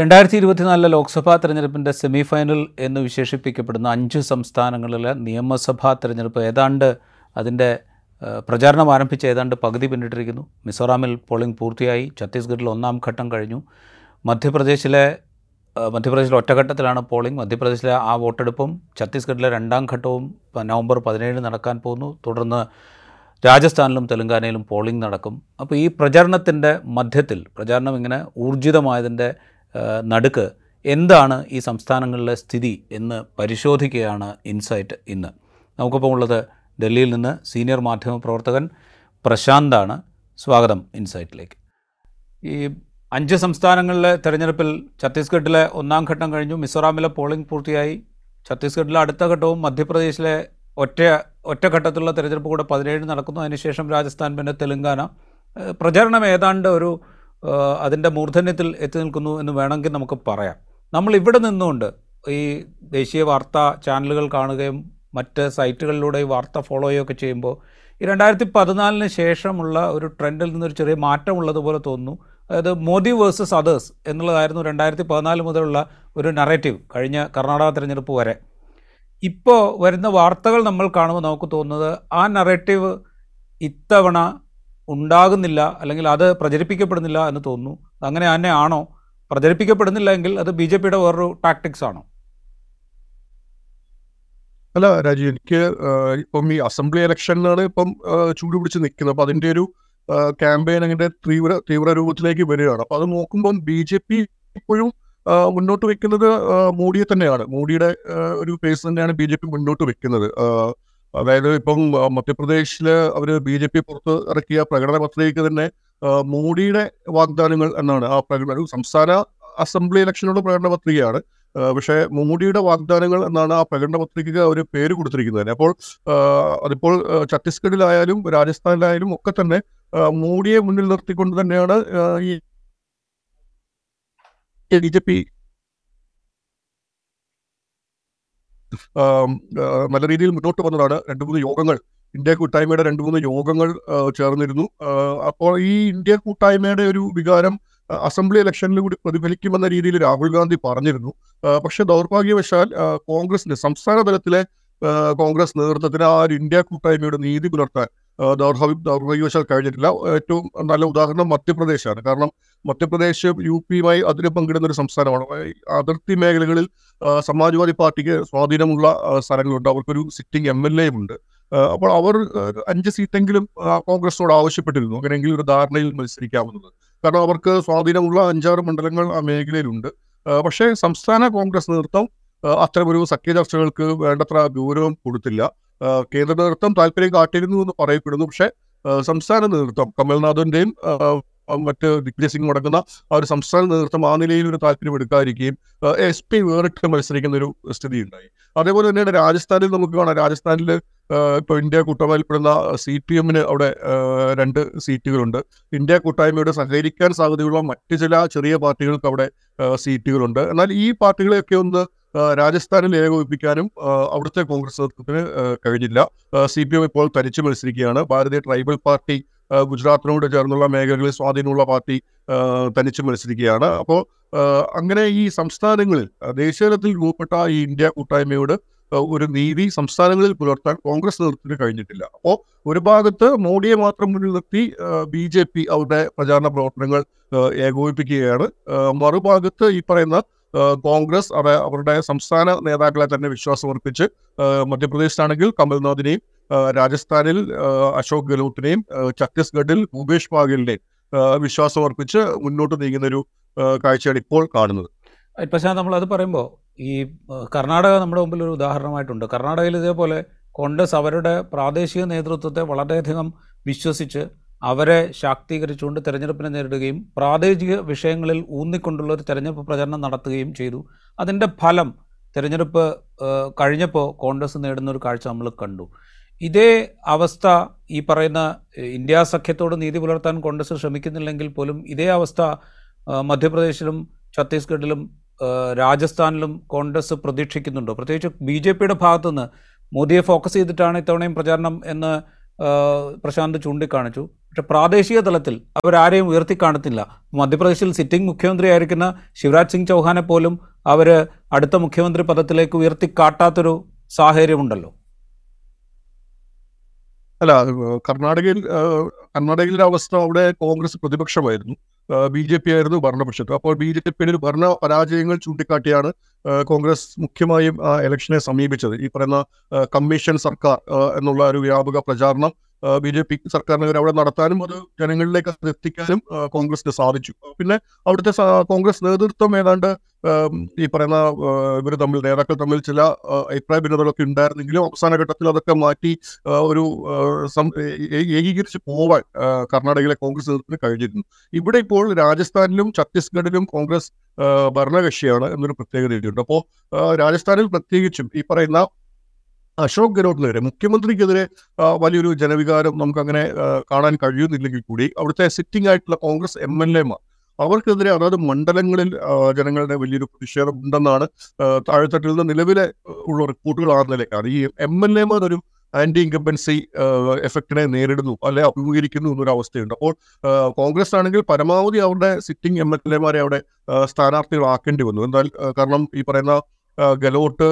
രണ്ടായിരത്തി ഇരുപത്തിനാലിലെ ലോക്സഭാ തെരഞ്ഞെടുപ്പിന്റെ സെമി ഫൈനൽ എന്ന് വിശേഷിപ്പിക്കപ്പെടുന്ന അഞ്ച് സംസ്ഥാനങ്ങളിലെ നിയമസഭാ തെരഞ്ഞെടുപ്പ് ഏതാണ്ട് അതിന്റെ പ്രചാരണം ആരംഭിച്ച് ഏതാണ്ട് പകുതി പിന്നിട്ടിരിക്കുന്നു. മിസോറാമിൽ പോളിംഗ് പൂർത്തിയായി. ഛത്തീസ്ഗഡിൽ ഒന്നാം ഘട്ടം കഴിഞ്ഞു. മധ്യപ്രദേശിലെ മധ്യപ്രദേശിലെ ഒറ്റഘട്ടത്തിലാണ് പോളിംഗ്. മധ്യപ്രദേശിലെ ആ വോട്ടെടുപ്പും ഛത്തീസ്ഗഡിലെ രണ്ടാം ഘട്ടവും നവംബർ പതിനേഴിന് നടക്കാൻ പോകുന്നു. തുടർന്ന് രാജസ്ഥാനിലും തെലങ്കാനയിലും പോളിംഗ് നടക്കും. അപ്പോൾ ഈ പ്രചാരണത്തിന്റെ മധ്യത്തിൽ പ്രചാരണം ഇങ്ങനെ ഊർജിതമായതിന്റെ നടുക്ക് എന്താണ് ഈ സംസ്ഥാനങ്ങളിലെ സ്ഥിതി എന്ന് പരിശോധിക്കുകയാണ് ഇൻസൈറ്റ് ഇന്ന്. നമുക്കിപ്പോൾ ഉള്ളത് ഡൽഹിയിൽ നിന്ന് സീനിയർ മാധ്യമ പ്രവർത്തകൻ പ്രശാന്താണ്. സ്വാഗതം ഇൻസൈറ്റിലേക്ക്. ഈ അഞ്ച് സംസ്ഥാനങ്ങളിലെ തെരഞ്ഞെടുപ്പിൽ ഛത്തീസ്ഗഡിലെ ഒന്നാം ഘട്ടം കഴിഞ്ഞു മിസോറാമിലെ പോളിംഗ് പൂർത്തിയായി. ഛത്തീസ്ഗഡിലെ അടുത്ത ഘട്ടവും മധ്യപ്രദേശിലെ ഒറ്റ ഒറ്റഘട്ടത്തിലുള്ള തെരഞ്ഞെടുപ്പ് കൂടെ പതിനേഴ് നടക്കുന്നു. അതിനുശേഷം രാജസ്ഥാൻ പിന്നെ തെലങ്കാന. പ്രചരണം ഏതാണ്ട് ഒരു അതിന്റെ മൂർധന്യത്തിൽ എത്തി നിൽക്കുന്നു എന്ന് വേണമെങ്കിൽ നമുക്ക് പറയാം. നമ്മൾ ഇവിടെ നിന്നുകൊണ്ട് ഈ ദേശീയ വാർത്താ ചാനലുകൾ കാണുകയും മറ്റ് സൈറ്റുകളിലൂടെ ഈ വാർത്ത ഫോളോ ചെയ്യുകയൊക്കെ ചെയ്യുമ്പോൾ ഈ രണ്ടായിരത്തി പതിനാലിന് ശേഷമുള്ള ഒരു ട്രെൻഡിൽ നിന്നൊരു ചെറിയ മാറ്റമുള്ളതുപോലെ തോന്നുന്നു. അതായത് മോദി വേഴ്സസ് അതേഴ്സ് എന്നുള്ളതായിരുന്നു രണ്ടായിരത്തി പതിനാല് മുതലുള്ള ഒരു നറേറ്റീവ് കഴിഞ്ഞ കർണാടക തിരഞ്ഞെടുപ്പ് വരെ. ഇപ്പോൾ വരുന്ന വാർത്തകൾ നമ്മൾ കാണുമ്പോൾ നമുക്ക് തോന്നുന്നത് ആ നറേറ്റീവ് ഇത്തവണ ഉണ്ടാകുന്നില്ല അല്ലെങ്കിൽ അത് പ്രചരിപ്പിക്കപ്പെടുന്നില്ല എന്ന് തോന്നുന്നു. അങ്ങനെ തന്നെ ആണോ? പ്രചരിപ്പിക്കപ്പെടുന്നില്ല എങ്കിൽ അത് ബി ജെ പിയുടെ വേറൊരു ടാക്ടിക്സ് ആണോ? അല്ല രാജു എനിക്ക് ഇപ്പം ഈ അസംബ്ലി ഇലക്ഷനിലാണ് ഇപ്പം ചൂടുപിടിച്ച് ചൂട് പിടിച്ച് നിൽക്കുന്നത്. അപ്പൊ അതിന്റെ ഒരു ക്യാമ്പയിൻ അങ്ങനെ തീവ്ര തീവ്ര രൂപത്തിലേക്ക് വരികയാണ്. അപ്പൊ അത് നോക്കുമ്പം ബി ജെ പി ഇപ്പോഴും മുന്നോട്ട് വെക്കുന്നത് മോഡിയെ തന്നെയാണ്. മോഡിയുടെ ഒരു പേസ് തന്നെയാണ് ബി ജെ പി മുന്നോട്ട് വെക്കുന്നത്. അതായത് ഇപ്പം മധ്യപ്രദേശിൽ അവർ ബി ജെ പി പുറത്ത് ഇറക്കിയ പ്രകടന പത്രികയ്ക്ക് തന്നെ മോഡിയുടെ വാഗ്ദാനങ്ങൾ എന്നാണ് ആ പ്രകടന സംസ്ഥാന അസംബ്ലി ഇലക്ഷനുള്ള പ്രകടന പത്രികയാണ്. പക്ഷേ മോഡിയുടെ വാഗ്ദാനങ്ങൾ എന്നാണ് ആ പ്രകടന പത്രികയ്ക്ക് അവർ പേര് കൊടുത്തിരിക്കുന്നത് അപ്പോൾ അതിപ്പോൾ ഛത്തീസ്ഗഡിലായാലും രാജസ്ഥാനിലായാലും ഒക്കെ തന്നെ മോഡിയെ മുന്നിൽ നിർത്തിക്കൊണ്ട് തന്നെയാണ് ഈ ബി ജെ പി നല്ല രീതിയിൽ മുന്നോട്ട് വന്നതാണ്. രണ്ട് മൂന്ന് യോഗങ്ങൾ ഇന്ത്യ കൂട്ടായ്മയുടെ രണ്ട് മൂന്ന് യോഗങ്ങൾ ചേർന്നിരുന്നു. അപ്പോൾ ഈ ഇന്ത്യ കൂട്ടായ്മയുടെ ഒരു വികാരം അസംബ്ലി ഇലക്ഷനിൽ കൂടി പ്രതിഫലിക്കുമെന്ന രീതിയിൽ രാഹുൽ ഗാന്ധി പറഞ്ഞിരുന്നു. പക്ഷേ ദൗർഭാഗ്യവശാൽ കോൺഗ്രസിന്റെ കോൺഗ്രസിന് സംസ്ഥാന തലത്തിലെ കോൺഗ്രസ് നേതൃത്വത്തിന് ആ ഒരു ഇന്ത്യ കൂട്ടായ്മയുടെ നീതി പുലർത്താൻ ദൗർഭാഗ്യ ദൗർഭാഗ്യവശാൽ കഴിഞ്ഞിട്ടില്ല ഏറ്റവും നല്ല ഉദാഹരണം മധ്യപ്രദേശാണ്. കാരണം മധ്യപ്രദേശ് യു പിയുമായി അതിന് പങ്കിടുന്ന ഒരു സംസ്ഥാനമാണ്. അതിർത്തി മേഖലകളിൽ സമാജ്വാദി പാർട്ടിക്ക് സ്വാധീനമുള്ള സ്ഥലങ്ങളുണ്ട്. അവർക്കൊരു സിറ്റിംഗ് എം എൽ എയും ഉണ്ട് അപ്പോൾ അവർ അഞ്ച് സീറ്റെങ്കിലും കോൺഗ്രസിനോട് ആവശ്യപ്പെട്ടിരുന്നു. അങ്ങനെയെങ്കിലും ഒരു ധാരണയിൽ മത്സരിക്കാവുന്നത്. കാരണം അവർക്ക് സ്വാധീനമുള്ള അഞ്ചാറ് മണ്ഡലങ്ങൾ ആ മേഖലയിലുണ്ട്. പക്ഷേ സംസ്ഥാന കോൺഗ്രസ് നേതൃത്വം അത്തരമൊരു സഖ്യ ചർച്ചകൾക്ക് വേണ്ടത്ര ഗൗരവം കൊടുത്തില്ല. കേന്ദ്ര നേതൃത്വം താല്പര്യം കാട്ടിയിരുന്നു എന്ന് പറയപ്പെടുന്നു. പക്ഷേ സംസ്ഥാന നേതൃത്വം കമൽനാഥിന്റെയും മറ്റ് ദിഗ്വിജയ് സിംഗ് അടങ്ങുന്ന ആ ഒരു സംസ്ഥാന നേതൃത്വം ആ നിലയിൽ ഒരു താല്പര്യം എടുക്കാതിരിക്കുകയും എസ് പി വേറിട്ട് മത്സരിക്കുന്ന ഒരു സ്ഥിതി ഉണ്ടായി അതേപോലെ തന്നെയാണ് രാജസ്ഥാനിൽ നമുക്ക് കാണാം. രാജസ്ഥാനിൽ ഇപ്പോൾ ഇന്ത്യ കൂട്ടായ്മയിൽപ്പെടുന്ന സി പി എമ്മിന് അവിടെ രണ്ട് സീറ്റുകളുണ്ട്. ഇന്ത്യ കൂട്ടായ്മയോട് സഹകരിക്കാൻ സാധ്യതയുള്ള മറ്റ് ചില ചെറിയ പാർട്ടികൾക്ക് അവിടെ സീറ്റുകളുണ്ട്. എന്നാൽ ഈ പാർട്ടികളെയൊക്കെ ഒന്ന് രാജസ്ഥാനിൽ ഏകോപിപ്പിക്കാനും അവിടുത്തെ കോൺഗ്രസ് നേതൃത്വത്തിന് കഴിഞ്ഞില്ല. സി പി എം ഇപ്പോൾ തനിച്ച് മത്സരിക്കുകയാണ്. ഭാരതീയ ട്രൈബൽ പാർട്ടി ഗുജറാത്തിനോട് ചേർന്നുള്ള മേഖലകളിൽ സ്വാധീനമുള്ള പാർട്ടി തനിച്ച് മത്സരിക്കുകയാണ്. അപ്പോൾ അങ്ങനെ ഈ സംസ്ഥാനങ്ങളിൽ ദേശീയതലത്തിൽ രൂപപ്പെട്ട ഈ ഇന്ത്യ കൂട്ടായ്മയോട് ഒരു നീതി സംസ്ഥാനങ്ങളിൽ പുലർത്താൻ കോൺഗ്രസ് നേതൃത്വത്തിന് കഴിഞ്ഞിട്ടില്ല. അപ്പോൾ ഒരു ഭാഗത്ത് മോഡിയെ മാത്രം മുന്നിൽ നിർത്തി ബി ജെ പി അവരുടെ പ്രചാരണ പ്രവർത്തനങ്ങൾ ഏകോപിപ്പിക്കുകയാണ്. മറുഭാഗത്ത് ഈ പറയുന്ന കോൺഗ്രസ് അവ അവരുടെ സംസ്ഥാന നേതാക്കളെ തന്നെ വിശ്വാസമർപ്പിച്ച് മധ്യപ്രദേശിലാണെങ്കിൽ കമൽനാഥിനെയും രാജസ്ഥാനിൽ അശോക് ഗെഹ്ലോട്ടിനെയും ഛത്തീസ്ഗഡിൽ ഭൂപേഷ് ബാഗലിനെയും വിശ്വാസമർപ്പിച്ച് മുന്നോട്ട് നീങ്ങുന്ന ഒരു കാഴ്ചയാണ് ഇപ്പോൾ കാണുന്നത്. പക്ഷേ നമ്മളത് പറയുമ്പോൾ ഈ കർണാടക നമ്മുടെ മുമ്പിൽ ഒരു ഉദാഹരണമായിട്ടുണ്ട്. കർണാടകയിൽ ഇതേപോലെ കോൺഗ്രസ് അവരുടെ പ്രാദേശിക നേതൃത്വത്തെ വളരെയധികം വിശ്വസിച്ച് അവരെ ശാക്തീകരിച്ചുകൊണ്ട് തെരഞ്ഞെടുപ്പിനെ നേരിടുകയും പ്രാദേശിക വിഷയങ്ങളിൽ ഊന്നിക്കൊണ്ടുള്ള ഒരു തെരഞ്ഞെടുപ്പ് പ്രചരണം നടത്തുകയും ചെയ്തു. അതിന്റെ ഫലം തെരഞ്ഞെടുപ്പ് കഴിഞ്ഞപ്പോൾ കോൺഗ്രസ് നേടുന്ന ഒരു കാഴ്ച നമ്മൾ കണ്ടു. ഇതേ അവസ്ഥ ഈ പറയുന്ന ഇന്ത്യ സഖ്യത്തോട് നീതി പുലർത്താൻ കോൺഗ്രസ് ശ്രമിക്കുന്നില്ലെങ്കിൽ പോലും ഇതേ അവസ്ഥ മധ്യപ്രദേശിലും ഛത്തീസ്ഗഡിലും രാജസ്ഥാനിലും കോൺഗ്രസ് പ്രതീക്ഷിക്കുന്നുണ്ടോ. പ്രത്യേകിച്ച് ബി ജെ പിയുടെ ഭാഗത്തുനിന്ന് മോദിയെ ഫോക്കസ് ചെയ്തിട്ടാണ് ഇത്തവണയും പ്രചാരണം എന്ന് പ്രശാന്ത് ചൂണ്ടിക്കാണിച്ചു. പക്ഷെ പ്രാദേശിക തലത്തിൽ അവരാരെയും ഉയർത്തിക്കാണത്തില്ല മധ്യപ്രദേശിൽ സിറ്റിംഗ് മുഖ്യമന്ത്രിയായിരിക്കുന്ന ശിവരാജ് സിംഗ് ചൗഹാനെ പോലും അവർ അടുത്ത മുഖ്യമന്ത്രി പദത്തിലേക്ക് ഉയർത്തിക്കാട്ടാത്തൊരു സാഹചര്യമുണ്ടല്ലോ. അല്ല കർണാടകയിൽ കർണാടകയിലെ അവസ്ഥ അവിടെ കോൺഗ്രസ് പ്രതിപക്ഷമായിരുന്നു. ബി ജെ പി ആയിരുന്നു ഭരണപക്ഷത്ത്. അപ്പോൾ ബി ജെ പിയുടെ ഒരു ഭരണ പരാജയങ്ങൾ ചൂണ്ടിക്കാട്ടിയാണ് കോൺഗ്രസ് മുഖ്യമായും ഇലക്ഷനെ സമീപിച്ചത്. ഈ പറയുന്ന കമ്മീഷൻ സർക്കാർ എന്നുള്ള ഒരു വ്യാപക പ്രചാരണം ബി ജെ പി സർക്കാരിനെതിരെ അവിടെ നടത്താനും അത് ജനങ്ങളിലേക്ക് അത് എത്തിക്കാനും കോൺഗ്രസിന് സാധിച്ചു. പിന്നെ അവിടുത്തെ കോൺഗ്രസ് നേതൃത്വം ഏതാണ്ട് ഈ പറയുന്ന ഇവർ തമ്മിൽ നേതാക്കൾ തമ്മിൽ ചില അഭിപ്രായ ഭിന്നതകളൊക്കെ ഉണ്ടായിരുന്നെങ്കിലും അവസാന ഘട്ടത്തിൽ അതൊക്കെ മാറ്റി ഒരു ഏകീകരിച്ച് പോവാൻ കർണാടകയിലെ കോൺഗ്രസ് നേതൃത്വത്തിന് കഴിഞ്ഞിരുന്നു. ഇവിടെ ഇപ്പോൾ രാജസ്ഥാനിലും ഛത്തീസ്ഗഡിലും കോൺഗ്രസ് ഭരണകക്ഷിയാണ് എന്നൊരു പ്രത്യേകതയുണ്ട് അപ്പോൾ രാജസ്ഥാനിൽ പ്രത്യേകിച്ചും ഈ പറയുന്ന അശോക് ഗെഹ്ലോട്ടിനെതിരെ മുഖ്യമന്ത്രിക്കെതിരെ വലിയൊരു ജനവികാരം നമുക്കങ്ങനെ കാണാൻ കഴിയുന്നില്ലെങ്കിൽ കൂടി അവിടുത്തെ സിറ്റിംഗ് ആയിട്ടുള്ള കോൺഗ്രസ് എം എൽ എമാർ അവർക്കെതിരെ അതായത് മണ്ഡലങ്ങളിൽ ജനങ്ങളുടെ വലിയൊരു പ്രതിഷേധം ഉണ്ടെന്നാണ് താഴെത്തട്ടിൽ നിന്ന് നിലവിലെ ഉള്ള റിപ്പോർട്ടുകൾ ആ നിലയ്ക്കാണ്. ഈ എം എൽ എമാർ ഒരു ആന്റി ഇൻകംബൻസി എഫക്റ്റിനെ നേരിടുന്നു അല്ലെ അഭിമുഖീകരിക്കുന്നു എന്നൊരു അവസ്ഥയുണ്ട്. അപ്പോൾ കോൺഗ്രസ് ആണെങ്കിൽ പരമാവധി അവരുടെ സിറ്റിംഗ് എം എൽ എമാരെ അവിടെ സ്ഥാനാർത്ഥികളാക്കേണ്ടി വന്നു. എന്നാൽ കാരണം ഈ പറയുന്ന ഗലോട്ട്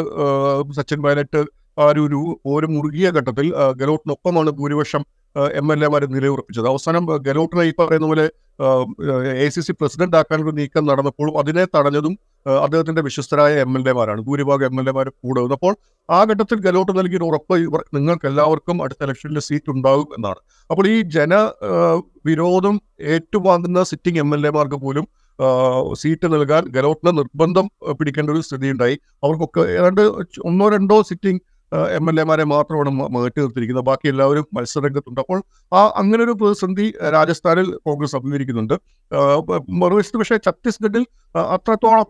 സച്ചിൻ പൈലറ്റ് ഒരു ഒരു മുറുകിയ ഘട്ടത്തിൽ ഗലോട്ടിനൊപ്പമാണ് ഭൂരിപക്ഷം എം എൽ എമാരെ നിലയുറപ്പിച്ചത്. അവസാനം ഗലോട്ടിനെ ഈ പറയുന്ന പോലെ എ സി സി പ്രസിഡന്റ് ആക്കാനൊരു നീക്കം നടന്നപ്പോഴും അതിനെ തടഞ്ഞതും അദ്ദേഹത്തിന്റെ വിശ്വസ്തരായ എം എൽ എമാരാണ് ഭൂരിഭാഗം എം എൽ എമാർ കൂടെ അപ്പോൾ ആ ഘട്ടത്തിൽ ഗലോട്ട് നൽകിയ ഉറപ്പ് നിങ്ങൾക്ക് എല്ലാവർക്കും അടുത്ത ഇലക്ഷനിൽ സീറ്റ് ഉണ്ടാകും എന്നാണ്. അപ്പോൾ ഈ ജന വിരോധം ഏറ്റുവാങ്ങുന്ന സിറ്റിംഗ് എം എൽ എമാർക്ക് പോലും സീറ്റ് നൽകാൻ ഗലോട്ടിന് നിർബന്ധം പിടിക്കേണ്ട ഒരു സ്ഥിതി ഉണ്ടായി അവർക്കൊക്കെ ഏതാണ്ട് ഒന്നോ രണ്ടോ സിറ്റിംഗ് എം എൽ എമാരെ മാത്രമാണ് മാറ്റി നിർത്തിയിരിക്കുന്നത്. ബാക്കി എല്ലാവരും മത്സരരംഗത്തുണ്ട്. അപ്പോൾ ആ അങ്ങനെ ഒരു പ്രതിസന്ധി രാജസ്ഥാനിൽ കോൺഗ്രസ് അഭിമുഖീകരിക്കുന്നുണ്ട്. മറുവശത്ത് പക്ഷേ ഛത്തീസ്ഗഡിൽ അത്രത്തോളം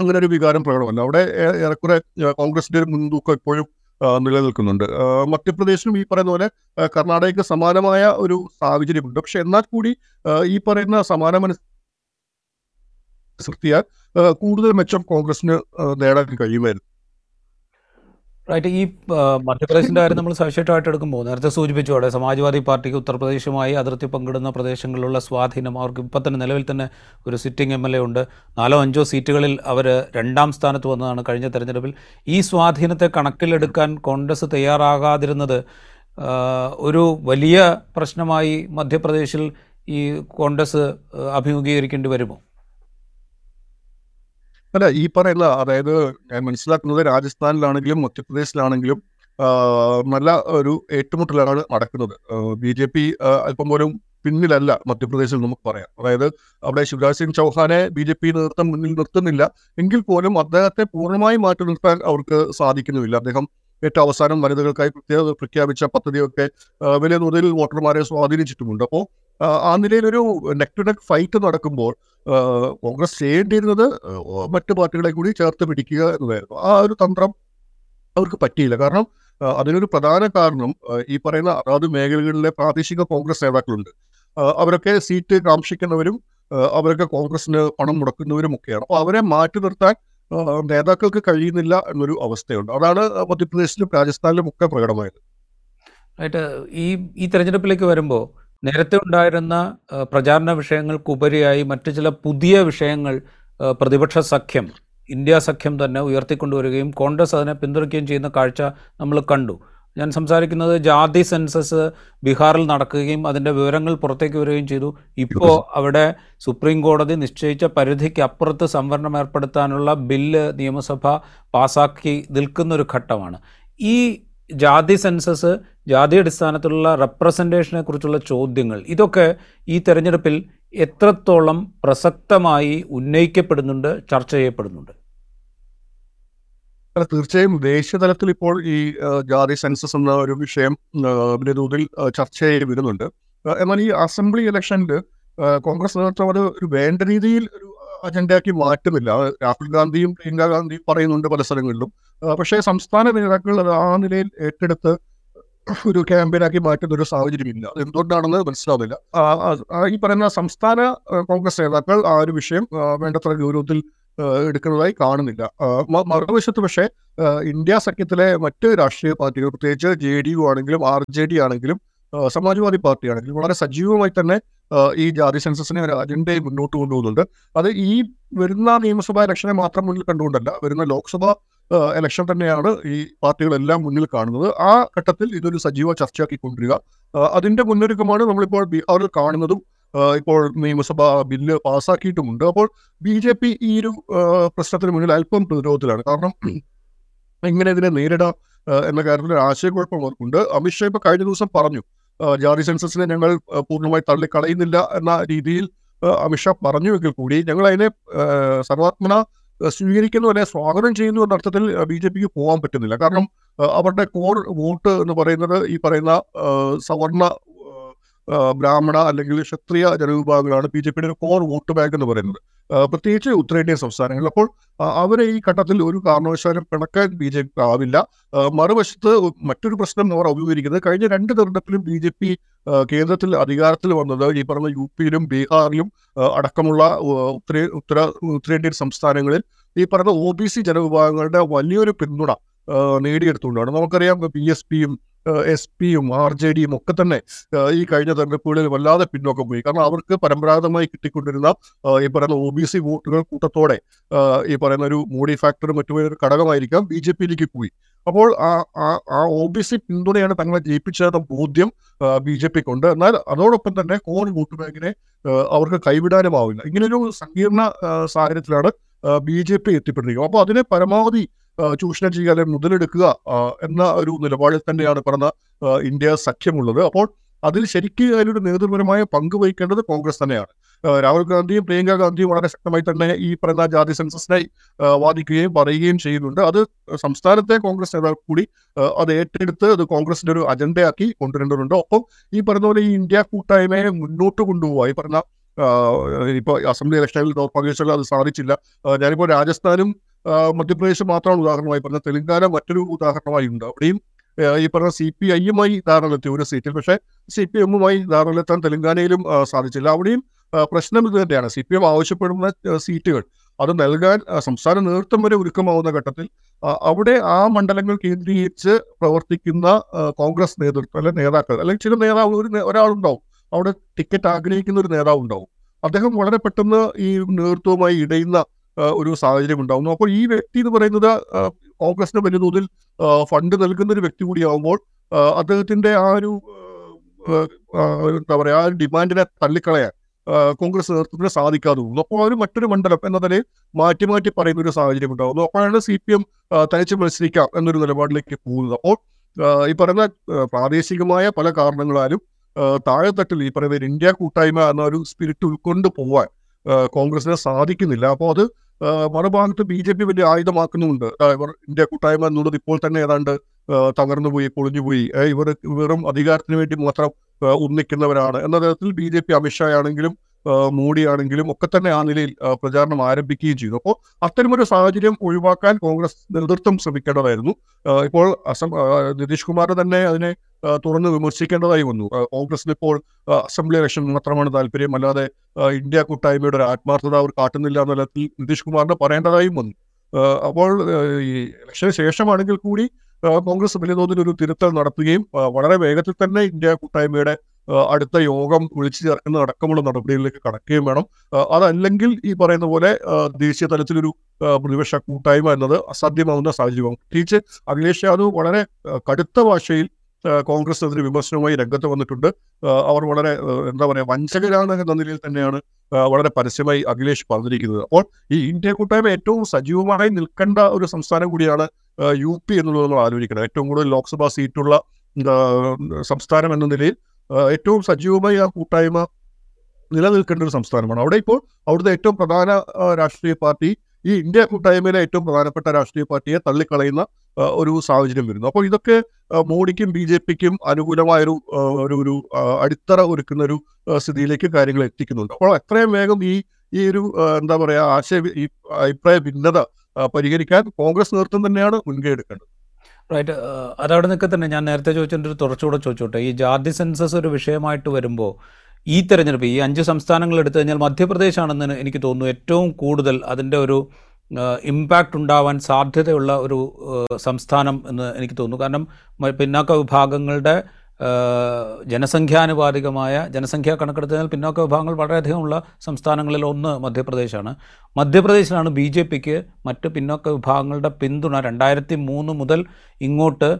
അങ്ങനെ ഒരു വികാരം പ്രകടമല്ല. അവിടെ ഏറെക്കുറെ കോൺഗ്രസിന്റെ ഒരു മുൻതൂക്കം ഇപ്പോഴും നിലനിൽക്കുന്നുണ്ട്. മധ്യപ്രദേശിലും ഈ പറയുന്ന പോലെ കർണാടകയ്ക്ക് സമാനമായ ഒരു സാഹചര്യമുണ്ട്. പക്ഷെ എന്നാൽ കൂടി ഈ പറയുന്ന സമാന ആ, കൂടുതൽ മെച്ചം കോൺഗ്രസിന് നേടാൻ കഴിയുമായിരുന്നു. റൈറ്റ് ഈ മധ്യപ്രദേശിന്റെ കാര്യം നമ്മൾ സവിശേഷമായിട്ട് എടുക്കുമ്പോൾ നേരത്തെ സൂചിപ്പിച്ചു അവിടെ സമാജ്വാദി പാർട്ടിക്ക് ഉത്തർപ്രദേശുമായി അതിർത്തി പങ്കിടുന്ന പ്രദേശങ്ങളിലുള്ള സ്വാധീനം അവർക്ക് ഇപ്പം തന്നെ നിലവിൽ തന്നെ ഒരു സിറ്റിംഗ് എം എൽ എ ഉണ്ട്. നാലോ അഞ്ചോ സീറ്റുകളിൽ അവർ രണ്ടാം സ്ഥാനത്ത് വന്നതാണ് കഴിഞ്ഞ തെരഞ്ഞെടുപ്പിൽ. ഈ സ്വാധീനത്തെ കണക്കിലെടുക്കാൻ കോൺഗ്രസ് തയ്യാറാകാതിരുന്നത് ഒരു വലിയ പ്രശ്നമായി മധ്യപ്രദേശിൽ ഈ കോൺഗ്രസ് അഭിമുഖീകരിക്കേണ്ടി വരുമോ? അല്ല ഈ പറയുന്ന അതായത് ഞാൻ മനസ്സിലാക്കുന്നത് രാജസ്ഥാനിലാണെങ്കിലും മധ്യപ്രദേശിലാണെങ്കിലും നല്ല ഒരു ഏറ്റുമുട്ടലാണ് നടക്കുന്നത്. ബി ജെ പി അല്പം പോലും പിന്നിലല്ല മധ്യപ്രദേശിൽ നമുക്ക് പറയാം. അതായത് അവിടെ ശിവരാജ് സിംഗ് ചൗഹാനെ ബി ജെ പി നേതൃത്വം മുന്നിൽ നിർത്തുന്നില്ല. എങ്കിൽ പോലും അദ്ദേഹത്തെ പൂർണമായി മാറ്റി നിർത്താൻ അവർക്ക് സാധിക്കുന്നുമില്ല. അദ്ദേഹം ഏറ്റവും അവസാനം വനിതകൾക്കായി പ്രത്യേക പ്രഖ്യാപിച്ച പദ്ധതിയൊക്കെ വലിയ തോതിൽ വോട്ടർമാരെ സ്വാധീനിച്ചിട്ടുമുണ്ട്. അപ്പോൾ ആ നിലയിൽ ഒരു നെക്ക് ടു നെക്ക് ഫൈറ്റ് നടക്കുമ്പോൾ കോൺഗ്രസ് ചെയ്യേണ്ടിയിരുന്നത് മറ്റു പാർട്ടികളെ കൂടി ചേർത്ത് പിടിക്കുക എന്നതായിരുന്നു. ആ ഒരു തന്ത്രം അവർക്ക് പറ്റിയില്ല. കാരണം അതിനൊരു പ്രധാന കാരണം ഈ പറയുന്ന അതാത് മേഖലകളിലെ പ്രാദേശിക കോൺഗ്രസ് നേതാക്കളുണ്ട്. അവരൊക്കെ സീറ്റ് കാംക്ഷിക്കുന്നവരും അവരൊക്കെ കോൺഗ്രസിന് പണം മുടക്കുന്നവരും ഒക്കെയാണ്. അപ്പോൾ അവരെ മാറ്റി നിർത്താൻ നേതാക്കൾക്ക് കഴിയുന്നില്ല എന്നൊരു അവസ്ഥയുണ്ട്. അതാണ് മധ്യപ്രദേശിലും രാജസ്ഥാനിലും ഒക്കെ പ്രകടമായത്. ആയിട്ട് ഈ ഈ തെരഞ്ഞെടുപ്പിലേക്ക് വരുമ്പോൾ നേരത്തെ ഉണ്ടായിരുന്ന പ്രചാരണ വിഷയങ്ങൾക്കുപരിയായി മറ്റു ചില പുതിയ വിഷയങ്ങൾ പ്രതിപക്ഷ സഖ്യം ഇന്ത്യ സഖ്യം തന്നെ ഉയർത്തിക്കൊണ്ടുവരികയും കോൺഗ്രസ് അതിനെ പിന്തുണയ്ക്കുകയും ചെയ്യുന്ന കാഴ്ച നമ്മൾ കണ്ടു. ഞാൻ സംസാരിക്കുന്നത് ജാതി സെൻസസ് ബീഹാറിൽ നടക്കുകയും അതിന്റെ വിവരങ്ങൾ പുറത്തേക്ക് വരികയും ചെയ്തു. ഇപ്പോൾ അവിടെ സുപ്രീം കോടതി നിശ്ചയിച്ച പരിധിക്ക് അപ്പുറത്ത് സംവരണം ഏർപ്പെടുത്താനുള്ള ബില്ല് നിയമസഭ പാസാക്കി നിൽക്കുന്നൊരു ഘട്ടമാണ്. ഈ ജാതി സെൻസസ് ജാതി അടിസ്ഥാനത്തിലുള്ള റെപ്രസെന്റേഷനെ കുറിച്ചുള്ള ചോദ്യങ്ങൾ. ഇതൊക്കെ ഈ തെരഞ്ഞെടുപ്പിൽ എത്രത്തോളം പ്രസക്തമായി ഉന്നയിക്കപ്പെടുന്നുണ്ട് ചർച്ച ചെയ്യപ്പെടുന്നുണ്ട്? തീർച്ചയായും ദേശീയ തലത്തിൽ ഇപ്പോൾ ഈ ജാതി സെൻസസ് എന്ന ഒരു വിഷയം തോതിൽ ചർച്ച ചെയ്ത് വരുന്നുണ്ട്. എന്നാൽ ഈ അസംബ്ലി ഇലക്ഷനിൽ കോൺഗ്രസ് നേതൃത്വം അത് ഒരു വേണ്ട രീതിയിൽ ഒരു അജണ്ടയാക്കി മാറ്റുന്നില്ല. രാഹുൽ ഗാന്ധിയും പ്രിയങ്ക ഗാന്ധിയും പറയുന്നുണ്ട് പല സ്ഥലങ്ങളിലും. പക്ഷേ സംസ്ഥാന നേതാക്കൾ ആ നിലയിൽ ഏറ്റെടുത്ത് ഒരു ക്യാമ്പയിനാക്കി മാറ്റുന്ന ഒരു സാഹചര്യമില്ല. അത് എന്തുകൊണ്ടാണെന്ന് മനസ്സിലാവുന്നില്ല. ഈ പറയുന്ന സംസ്ഥാന കോൺഗ്രസ് നേതാക്കൾ ആ ഒരു വിഷയം വേണ്ടത്ര ഗൗരവത്തിൽ എടുക്കുന്നതായി കാണുന്നില്ല. മറുവശത്ത് പക്ഷേ ഇന്ത്യ സഖ്യത്തിലെ മറ്റ് രാഷ്ട്രീയ പാർട്ടികൾ പ്രത്യേകിച്ച് ജെ ഡി യു ആണെങ്കിലും ആർ ജെ ഡി ആണെങ്കിലും സമാജ്വാദി പാർട്ടി ആണെങ്കിലും വളരെ സജീവമായി തന്നെ ഈ ജാതി സെൻസസിനെ ഒരു അജണ്ടയെ മുന്നോട്ട് കൊണ്ടുപോകുന്നുണ്ട്. അത് ഈ വരുന്ന നിയമസഭാ ഇലക്ഷനെ മാത്രം മുന്നിൽ കണ്ടുകൊണ്ടല്ല വരുന്ന ലോക്സഭാ ഇലക്ഷൻ തന്നെയാണ് ഈ പാർട്ടികളെല്ലാം മുന്നിൽ കാണുന്നത്. ആ ഘട്ടത്തിൽ ഇതൊരു സജീവ ചർച്ചയാക്കി അതിന്റെ മുന്നൊരുക്കമാണ് നമ്മളിപ്പോൾ അവർ കാണുന്നതും ഇപ്പോൾ നിയമസഭ ബില്ല് പാസ്സാക്കിയിട്ടുമുണ്ട്. അപ്പോൾ ബി ജെ പി ഈ ഒരു പ്രശ്നത്തിന് മുന്നിൽ അല്പം പ്രതിരോധത്തിലാണ്. കാരണം എങ്ങനെ ഇതിനെ നേരിടാം എന്ന കാര്യത്തിൽ ആശയക്കുഴപ്പം അവർക്കുണ്ട് അമിത്ഷാ ഇപ്പൊ കഴിഞ്ഞ ദിവസം പറഞ്ഞു ജാതി സെൻസസിനെ ഞങ്ങൾ പൂർണമായി തള്ളിക്കളയുന്നില്ല എന്ന രീതിയിൽ അമിത്ഷാ പറഞ്ഞുവെങ്കിൽ കൂടി ഞങ്ങൾ അതിനെ സർവാത്മന സ്വീകരിക്കുന്നു അല്ലെ സ്വാഗതം ചെയ്യുന്നു എന്ന അർത്ഥത്തിൽ ബി ജെ പിക്ക് പോകാൻ പറ്റുന്നില്ല. കാരണം അവരുടെ കോർ വോട്ട് എന്ന് പറയുന്നത് ഈ പറയുന്ന സവർണ ബ്രാഹ്മണ അല്ലെങ്കിൽ ക്ഷത്രിയ ജനവിഭാഗങ്ങളാണ് ബി ജെ പിയുടെ കോർ വോട്ട് ബാങ്ക് എന്ന് പറയുന്നത്. പ്രത്യേകിച്ച് ഉത്തരേന്ത്യൻ സംസ്ഥാനങ്ങളിൽ. അപ്പോൾ അവരെ ഈ ഘട്ടത്തിൽ ഒരു കാരണവശാലും പിണക്കാൻ ബി ജെ പി ആവില്ല. മറുവശത്ത് മറ്റൊരു പ്രശ്നം എന്ന് പറഞ്ഞാൽ അഭിമുഖീകരിക്കുന്നത് കഴിഞ്ഞ രണ്ട് തെരഞ്ഞെടുപ്പിലും ബി ജെ പി കേന്ദ്രത്തിൽ അധികാരത്തിൽ വന്നത് ഈ പറഞ്ഞ യു പിയിലും ബീഹാറിലും അടക്കമുള്ള ഉത്തരേ ഉത്തര ഉത്തരേന്ത്യൻ സംസ്ഥാനങ്ങളിൽ ഈ പറഞ്ഞ ഒ ബി സി ജനവിഭാഗങ്ങളുടെ വലിയൊരു പിന്തുണ നേടിയെടുത്തുകൊണ്ടാണ് നമുക്കറിയാം പി എസ് പിയും എസ് പിയും ആർ ജെ ഡിയും ഒക്കെ തന്നെ ഈ കഴിഞ്ഞ തെരഞ്ഞെടുപ്പുകളിൽ വല്ലാതെ പിന്നോക്കം പോയി. കാരണം അവർക്ക് പരമ്പരാഗതമായി കിട്ടിക്കൊണ്ടിരുന്ന ഈ പറയുന്ന ഒ ബി സി വോട്ടുകൾ കൂട്ടത്തോടെ ഈ പറയുന്ന ഒരു മോഡി ഫാക്ടറും മറ്റു ഒരു ഘടകമായിരിക്കാം ബി ജെ പിയിലേക്ക് പോയി. അപ്പോൾ ആ ആ- ഒ ബി സി പിന്തുണയാണ് തങ്ങളെ ജയിപ്പിച്ചതെന്ന ബോധ്യം ബി ജെ പിക്ക് ഉണ്ട്. എന്നാൽ അതോടൊപ്പം തന്നെ കോൺ വോട്ട് ബാങ്കിനെ അവർക്ക് കൈവിടാനുമാവില്ല. ഇങ്ങനൊരു സങ്കീർണ സാഹചര്യത്തിലാണ് ബി ജെ പി എത്തിപ്പെട്ടിരിക്കുന്നത്. അപ്പോൾ അതിനെ പരമാവധി ചൂഷണം ചെയ്യുക അല്ലെങ്കിൽ മുതലെടുക്കുക എന്ന ഒരു നിലപാടിൽ തന്നെയാണ് പറഞ്ഞ ഇന്ത്യ സഖ്യമുള്ളത്. അപ്പോൾ അതിൽ ശരിക്കും അതിലൊരു നേതൃപരമായ പങ്ക് വഹിക്കേണ്ടത് കോൺഗ്രസ് തന്നെയാണ്. രാഹുൽ ഗാന്ധിയും പ്രിയങ്ക ഗാന്ധിയും വളരെ ശക്തമായി തന്നെ ഈ പറയുന്ന ജാതി സെൻസസിനായി വാദിക്കുകയും പറയുകയും ചെയ്യുന്നുണ്ട്. അത് സംസ്ഥാനത്തെ കോൺഗ്രസ് നേതാക്കൾ കൂടി അത് ഏറ്റെടുത്ത് അത് കോൺഗ്രസിന്റെ ഒരു അജണ്ടയാക്കി കൊണ്ടുവരേണ്ടതുണ്ട്. ഒപ്പം ഈ പറഞ്ഞ പോലെ ഈ ഇന്ത്യ കൂട്ടായ്മയെ മുന്നോട്ട് കൊണ്ടുപോവുക ഈ പറഞ്ഞ ഇപ്പൊ അസംബ്ലി ഇലക്ഷനിൽ ദൗർഭാഗ്യവശാൽ അത് സാധിച്ചില്ല. ഞാനിപ്പോ രാജസ്ഥാനും മധ്യപ്രദേശും മാത്രമാണ് ഉദാഹരണമായി പറഞ്ഞ തെലങ്കാന മറ്റൊരു ഉദാഹരണമായി ഉണ്ട്. അവിടെയും ഈ പറഞ്ഞ സി പി ഐയുമായി ധാരണയിലെത്തി ഒരു സീറ്റിൽ. പക്ഷേ സി പി എമ്മുമായി ധാരണയിലെത്താൻ തെലങ്കാനയിലും സാധിച്ചില്ല. അവിടെയും പ്രശ്നം ഇത് തന്നെയാണ്. സി പി എം ആവശ്യപ്പെടുന്ന സീറ്റുകൾ അത് നൽകാൻ സംസ്ഥാന നേതൃത്വം വരെ ഒരുക്കമാവുന്ന ഘട്ടത്തിൽ അവിടെ ആ മണ്ഡലങ്ങൾ കേന്ദ്രീകരിച്ച് പ്രവർത്തിക്കുന്ന കോൺഗ്രസ് നേതൃത്വം അല്ലെ നേതാക്കൾ അല്ലെങ്കിൽ ചില നേതാവ് ഒരു ഒരാളുണ്ടാവും. അവിടെ ടിക്കറ്റ് ആഗ്രഹിക്കുന്ന ഒരു നേതാവ് ഉണ്ടാവും അദ്ദേഹം വളരെ പെട്ടെന്ന് ഈ നേതൃത്വവുമായി ഇടയുന്ന ഒരു സാഹചര്യം ഉണ്ടാകുന്നു അപ്പോൾ ഈ വ്യക്തി എന്ന് പറയുന്നത് കോൺഗ്രസിന് വലിയ തോതിൽ ഫണ്ട് നൽകുന്ന ഒരു വ്യക്തി കൂടിയാവുമ്പോൾ ആ, അദ്ദേഹത്തിന്റെ ആ ഒരു എന്താ പറയാ ആ ഒരു ഡിമാൻഡിനെ തള്ളിക്കളയാൻ കോൺഗ്രസ് നേതൃത്വത്തിന് സാധിക്കാതെ പോകുന്നു. അപ്പോൾ അവർ മറ്റൊരു മണ്ഡലം എന്ന നിലയിൽ മാറ്റി മാറ്റി പറയുന്ന ഒരു സാഹചര്യം ഉണ്ടാകുന്നു അപ്പോഴാണ് സി പി എം തനിച്ച് മത്സരിക്കാം എന്നൊരു നിലപാടിലേക്ക് പോകുന്നത്. അപ്പോൾ ഈ പറയുന്ന പ്രാദേശികമായ പല കാരണങ്ങളാലും താഴെത്തട്ടിൽ ഈ പറയുന്ന ഇന്ത്യ കൂട്ടായ്മ എന്ന ഒരു സ്പിരിറ്റ് ഉൾക്കൊണ്ട് പോവാൻ കോൺഗ്രസിന് സാധിക്കുന്നില്ല. അപ്പോൾ അത് മറുഭാഗത്ത് ബി ജെ പി വലിയ ആയുധമാക്കുന്നുമുണ്ട്. ഇവർ ഇന്ത്യ കൂട്ടായ്മ എന്നുള്ളത് ഇപ്പോൾ തന്നെ ഏതാണ്ട് തകർന്നുപോയി പൊളിഞ്ഞുപോയി ഇവർ വെറും അധികാരത്തിന് വേണ്ടി മാത്രം ഒന്നിക്കുന്നവരാണ്. എന്ന തരത്തിൽ ബി ജെ പി അമിത്ഷാ ആണെങ്കിലും മോഡിയാണെങ്കിലും ഒക്കെ തന്നെ ആ നിലയിൽ പ്രചാരണം ആരംഭിക്കുകയും ചെയ്തു. അപ്പോൾ അത്തരമൊരു സാഹചര്യം ഒഴിവാക്കാൻ കോൺഗ്രസ് നേതൃത്വം ശ്രമിക്കേണ്ടതായിരുന്നു. ഇപ്പോൾ അസം നിതീഷ് കുമാർ തന്നെ അതിനെ തുറന്ന് വിമർശിക്കേണ്ടതായി വന്നു. കോൺഗ്രസിന് ഇപ്പോൾ അസംബ്ലി ഇലക്ഷൻ മാത്രമാണ് താല്പര്യം. അല്ലാതെ ഇന്ത്യ കൂട്ടായ്മയുടെ ഒരു ആത്മാർത്ഥത അവർ കാട്ടുന്നില്ല എന്ന നിതീഷ് കുമാറിന് പറയേണ്ടതായും വന്നു. അപ്പോൾ ഈ ഇലക്ഷന് ശേഷമാണെങ്കിൽ കൂടി കോൺഗ്രസ് വലിയ തോതിൽ ഒരു തിരുത്തൽ നടത്തുകയും വളരെ വേഗത്തിൽ തന്നെ ഇന്ത്യ കൂട്ടായ്മയുടെ അടുത്ത യോഗം വിളിച്ചു ചേർക്കുന്ന അടക്കമുള്ള നടപടികളിലേക്ക് കടക്കുകയും വേണം. അതല്ലെങ്കിൽ ഈ പറയുന്ന പോലെ ദേശീയ തലത്തിലൊരു പ്രതിപക്ഷ കൂട്ടായ്മ എന്നത് അസാധ്യമാവുന്ന സാഹചര്യമാകും. പ്രത്യേകിച്ച് അഖിലേഷ് യാദവ് വളരെ കടുത്ത ഭാഷയിൽ കോൺഗ്രസിനെതിരെ വിമർശനവുമായി രംഗത്ത് വന്നിട്ടുണ്ട്. അവർ വളരെ എന്താ പറയുക വഞ്ചകരാണ് എന്ന നിലയിൽ തന്നെയാണ് വളരെ പരസ്യമായി അഖിലേഷ് പറഞ്ഞിരിക്കുന്നത്. അപ്പോൾ ഈ ഇന്ത്യ കൂട്ടായ്മ ഏറ്റവും സജീവമായി നിൽക്കേണ്ട ഒരു സംസ്ഥാനം കൂടിയാണ് യു പി എന്നുള്ളത് നമ്മൾ ആലോചിക്കണം. ഏറ്റവും കൂടുതൽ ലോക്സഭാ സീറ്റുള്ള സംസ്ഥാനം എന്ന നിലയിൽ ഏറ്റവും സജീവമായി ആ കൂട്ടായ്മ നിലനിൽക്കേണ്ട ഒരു സംസ്ഥാനമാണ്. അവിടെ ഇപ്പോൾ അവിടുത്തെ ഏറ്റവും പ്രധാന രാഷ്ട്രീയ പാർട്ടി ഈ ഇന്ത്യ കൂട്ടായ്മയിലെ ഏറ്റവും പ്രധാനപ്പെട്ട രാഷ്ട്രീയ പാർട്ടിയെ തള്ളിക്കളയുന്ന ഒരു സാഹചര്യം വരുന്നു. അപ്പോൾ ഇതൊക്കെ മോഡിക്കും ബി ജെ പിക്കും അനുകൂലമായൊരു ഒരു ഒരു അടിത്തറ ഒരുക്കുന്ന ഒരു സ്ഥിതിയിലേക്ക് കാര്യങ്ങൾ എത്തിക്കുന്നുണ്ട്. അപ്പോൾ എത്രയും വേഗം ഈ ഈ ഒരു എന്താ പറയാ ആശയ ഈ അഭിപ്രായ ഭിന്നത പരിഹരിക്കാൻ കോൺഗ്രസ് നേതൃത്വം തന്നെയാണ് മുൻകൈ എടുക്കേണ്ടത്. റൈറ്റ്. അതവിടെ നിൽക്കത്തന്നെ ഞാൻ നേരത്തെ ചോദിച്ചതിന്റെ ഒരു തുടർച്ചയോടെ ചോദിച്ചോട്ടെ. ഈ ജാതി സെൻസസ് ഒരു വിഷയമായിട്ട് വരുമ്പോൾ ഈ തെരഞ്ഞെടുപ്പ് ഈ അഞ്ച് സംസ്ഥാനങ്ങൾ എടുത്തു കഴിഞ്ഞാൽ മധ്യപ്രദേശാണെന്ന് എനിക്ക് തോന്നുന്നു ഏറ്റവും കൂടുതൽ അതിന്റെ ഒരു ഇമ്പാക്റ്റ് ഉണ്ടാവാൻ സാധ്യതയുള്ള ഒരു സംസ്ഥാനം എന്ന് എനിക്ക് തോന്നുന്നു. കാരണം പിന്നോക്ക പിന്നാക്ക വിഭാഗങ്ങളുടെ ജനസംഖ്യാനുപാതികമായ ജനസംഖ്യാ കണക്കെടുത്തതിനാൽ പിന്നോക്ക വിഭാഗങ്ങൾ വളരെയധികമുള്ള സംസ്ഥാനങ്ങളിൽ ഒന്ന് മധ്യപ്രദേശാണ്. മധ്യപ്രദേശിലാണ് ബി ജെ പിക്ക് മറ്റ് പിന്നോക്ക വിഭാഗങ്ങളുടെ പിന്തുണ രണ്ടായിരത്തി മൂന്ന് മുതൽ ഇങ്ങോട്ട്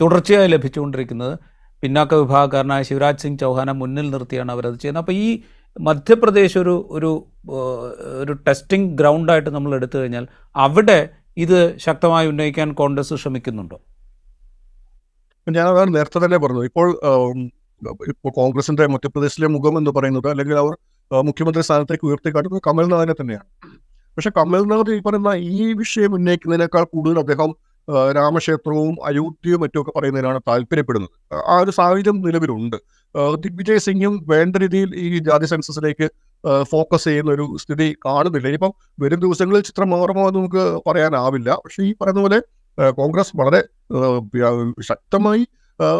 തുടർച്ചയായി ലഭിച്ചുകൊണ്ടിരിക്കുന്നത്. പിന്നാക്ക വിഭാഗക്കാരനായ ശിവരാജ് സിംഗ് ചൗഹാനെ മുന്നിൽ നിർത്തിയാണ് അവരത് ചെയ്യുന്നത്. അപ്പോൾ ഈ മധ്യപ്രദേശ് ഒരു ഒരു ഒരു ടെസ്റ്റിംഗ് ഗ്രൗണ്ടായിട്ട് നമ്മൾ എടുത്തു കഴിഞ്ഞാൽ അവിടെ ഇത് ശക്തമായി ഉന്നയിക്കാൻ കോൺഗ്രസ് ശ്രമിക്കുന്നുണ്ടോ? ഞാൻ അതാണ് നേരത്തെ തന്നെ പറഞ്ഞു ഇപ്പോൾ ഇപ്പോൾ കോൺഗ്രസിന്റെ മധ്യപ്രദേശിലെ മുഖം എന്ന് പറയുന്നത് അല്ലെങ്കിൽ അവർ മുഖ്യമന്ത്രി സ്ഥാനത്തേക്ക് ഉയർത്തിക്കാട്ടുന്നത് കമൽനാഥിനെ തന്നെയാണ്. പക്ഷെ കമൽനാഥ് ഈ പറയുന്ന ഈ വിഷയം ഉന്നയിക്കുന്നതിനേക്കാൾ കൂടുതൽ അദ്ദേഹം രാമക്ഷേത്രവും അയോധ്യയും മറ്റുമൊക്കെ പറയുന്നതിനാണ് താല്പര്യപ്പെടുന്നത്. ആ ഒരു സാഹചര്യം നിലവിലുണ്ട്. ദിഗ്വിജയ് സിംഗും വേണ്ട രീതിയിൽ ഈ ജാതി സെൻസസിലേക്ക് ഫോക്കസ് ചെയ്യുന്ന ഒരു സ്ഥിതി കാണുന്നില്ല. ഇനിയിപ്പം വരും ദിവസങ്ങളിൽ ചിത്രം മാറുമോ എന്ന് നമുക്ക് പറയാനാവില്ല. പക്ഷേ ഈ പറയുന്ന പോലെ കോൺഗ്രസ് വളരെ ശക്തമായി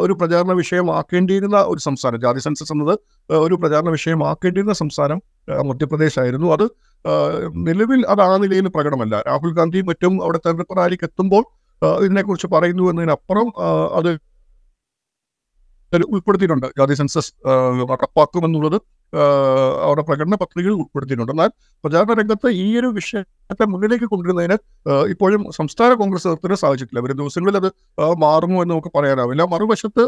ഒരു പ്രചാരണ വിഷയമാക്കേണ്ടിയിരുന്ന ഒരു സംസ്ഥാനം. ജാതി സെൻസസ് എന്നത് ഒരു പ്രചാരണ വിഷയമാക്കേണ്ടിയിരുന്ന സംസ്ഥാനം മധ്യപ്രദേശ് ആയിരുന്നു. അത് നിലവിൽ അത് ആ നിലയിൽ പ്രകടമല്ല. രാഹുൽ ഗാന്ധി മറ്റും അവിടെ തെരഞ്ഞെടുപ്പ് റാലിക്ക് എത്തുമ്പോൾ ഇതിനെക്കുറിച്ച് പറയുന്നു എന്നതിനപ്പുറം അത് ഉൾപ്പെടുത്തിയിട്ടുണ്ട്. ജാതി സെൻസസ് നടപ്പാക്കുമെന്നുള്ളത് അവരുടെ പ്രകടന പത്രികയിൽ ഉൾപ്പെടുത്തിയിട്ടുണ്ട്. എന്നാൽ പ്രചാരണ രംഗത്ത് ഈ ഒരു വിഷയത്തെ മുന്നിലേക്ക് കൊണ്ടുവരുന്നതിന് ഇപ്പോഴും സംസ്ഥാന കോൺഗ്രസ് നേതൃത്വത്തിന് സാധിച്ചിട്ടില്ല. വരും ദിവസങ്ങളിൽ അത് മാറുമോ എന്ന് നമുക്ക് പറയാനാവില്ല. മറുവശത്ത്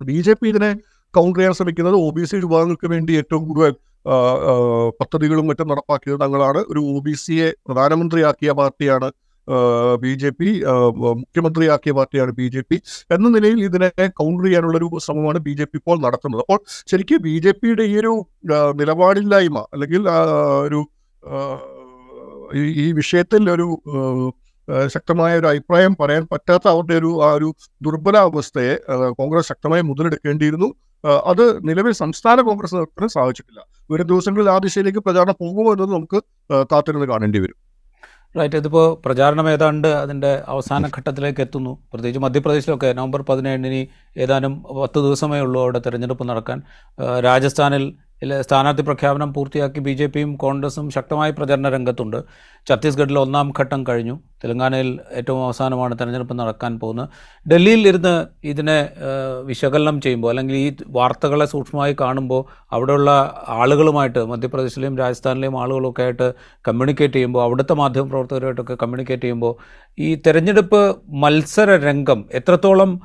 ബി ജെ പി ഇതിനെ കൗണ്ടർ ചെയ്യാൻ ശ്രമിക്കുന്നത് ഒ ബി സി വിഭാഗങ്ങൾക്ക് വേണ്ടി ഏറ്റവും കൂടുതൽ പദ്ധതികളും മറ്റും നടപ്പാക്കിയത് തങ്ങളാണ്. ഒരു ഒ ബി സിയെ പ്രധാനമന്ത്രിയാക്കിയ പാർട്ടിയാണ് ബി ജെ പി മുഖ്യമന്ത്രിയാക്കിയ പാർട്ടിയാണ് ബി ജെ പി. എന്ന നിലയിൽ ഇതിനെ കൗണ്ടർ ചെയ്യാനുള്ള ഒരു ശ്രമമാണ് ബി ജെ പി ഇപ്പോൾ നടത്തുന്നത്. അപ്പോൾ ശരിക്കും ബി ജെ പിയുടെ ഈ ഒരു നിലപാടില്ലായ്മ അല്ലെങ്കിൽ ഒരു ഈ വിഷയത്തിൽ ഒരു ശക്തമായ ഒരു അഭിപ്രായം പറയാൻ പറ്റാത്ത അവരുടെ ഒരു ആ ഒരു ദുർബലാവസ്ഥയെ കോൺഗ്രസ് ശക്തമായി മുതലെടുക്കേണ്ടിയിരുന്നു. അത് നിലവിൽ സംസ്ഥാന കോൺഗ്രസ് നേതൃത്വത്തിന് സാധിച്ചിട്ടില്ല. വരും ദിവസങ്ങളിൽ ആ ദിശയിലേക്ക് പ്രചാരണം പോകുമോ എന്നത് നമുക്ക് കാത്തിരുന്ന് കാണേണ്ടി വരും. റൈറ്റ് ഇതിപ്പോൾ പ്രചാരണം ഏതാണ്ട് അതിന്റെ അവസാന ഘട്ടത്തിലേക്ക് എത്തുന്നു. പ്രത്യേകിച്ച് മധ്യപ്രദേശിലൊക്കെ നവംബർ പതിനേഴിന് ഏതാനും പത്ത് ദിവസമേ ഉള്ളൂ അവിടെ തെരഞ്ഞെടുപ്പ് നടക്കാൻ. രാജസ്ഥാനിൽ സ്ഥാനാർത്ഥി പ്രഖ്യാപനം പൂർത്തിയാക്കി ബി ജെ പിയും കോൺഗ്രസും ശക്തമായ പ്രചരണ രംഗത്തുണ്ട്. ഛത്തീസ്ഗഡിൽ ഒന്നാം ഘട്ടം കഴിഞ്ഞു. തെലങ്കാനയിൽ ഏറ്റവും അവസാനമാണ് തെരഞ്ഞെടുപ്പ് നടക്കാൻ പോകുന്നത്. ഡൽഹിയിൽ ഇരുന്ന് ഇതിനെ വിശകലനം ചെയ്യുമ്പോൾ അല്ലെങ്കിൽ ഈ വാർത്തകളെ സൂക്ഷ്മമായി കാണുമ്പോൾ അവിടെയുള്ള ആളുകളുമായിട്ട് മധ്യപ്രദേശിലെയും രാജസ്ഥാനിലെയും ആളുകളൊക്കെ ആയിട്ട് കമ്മ്യൂണിക്കേറ്റ് ചെയ്യുമ്പോൾ അവിടുത്തെ മാധ്യമപ്രവർത്തകരുമായിട്ടൊക്കെ കമ്മ്യൂണിക്കേറ്റ് ചെയ്യുമ്പോൾ ഈ തെരഞ്ഞെടുപ്പ് മത്സര രംഗം എത്രത്തോളം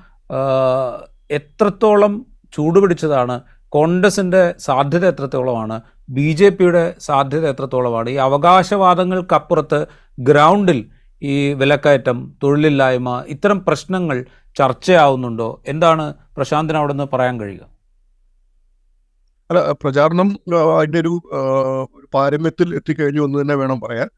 എത്രത്തോളം ചൂടുപിടിച്ചതാണ് കോൺഗ്രസിന്റെ സാധ്യത എത്രത്തോളമാണ്? ബി ജെ പിയുടെ സാധ്യത എത്രത്തോളമാണ്? ഈ അവകാശവാദങ്ങൾക്കപ്പുറത്ത് ഗ്രൗണ്ടിൽ ഈ വിലക്കയറ്റം തൊഴിലില്ലായ്മ ഇത്തരം പ്രശ്നങ്ങൾ ചർച്ചയാവുന്നുണ്ടോ? എന്താണ് പ്രശാന്തിന് അവിടെ നിന്ന് പറയാൻ കഴിയുക? അല്ല പ്രചാരണം അതിന്റെ ഒരു പാരമ്യത്തിൽ എത്തിക്കഴിഞ്ഞു എന്ന് തന്നെ വേണം പറയാൻ.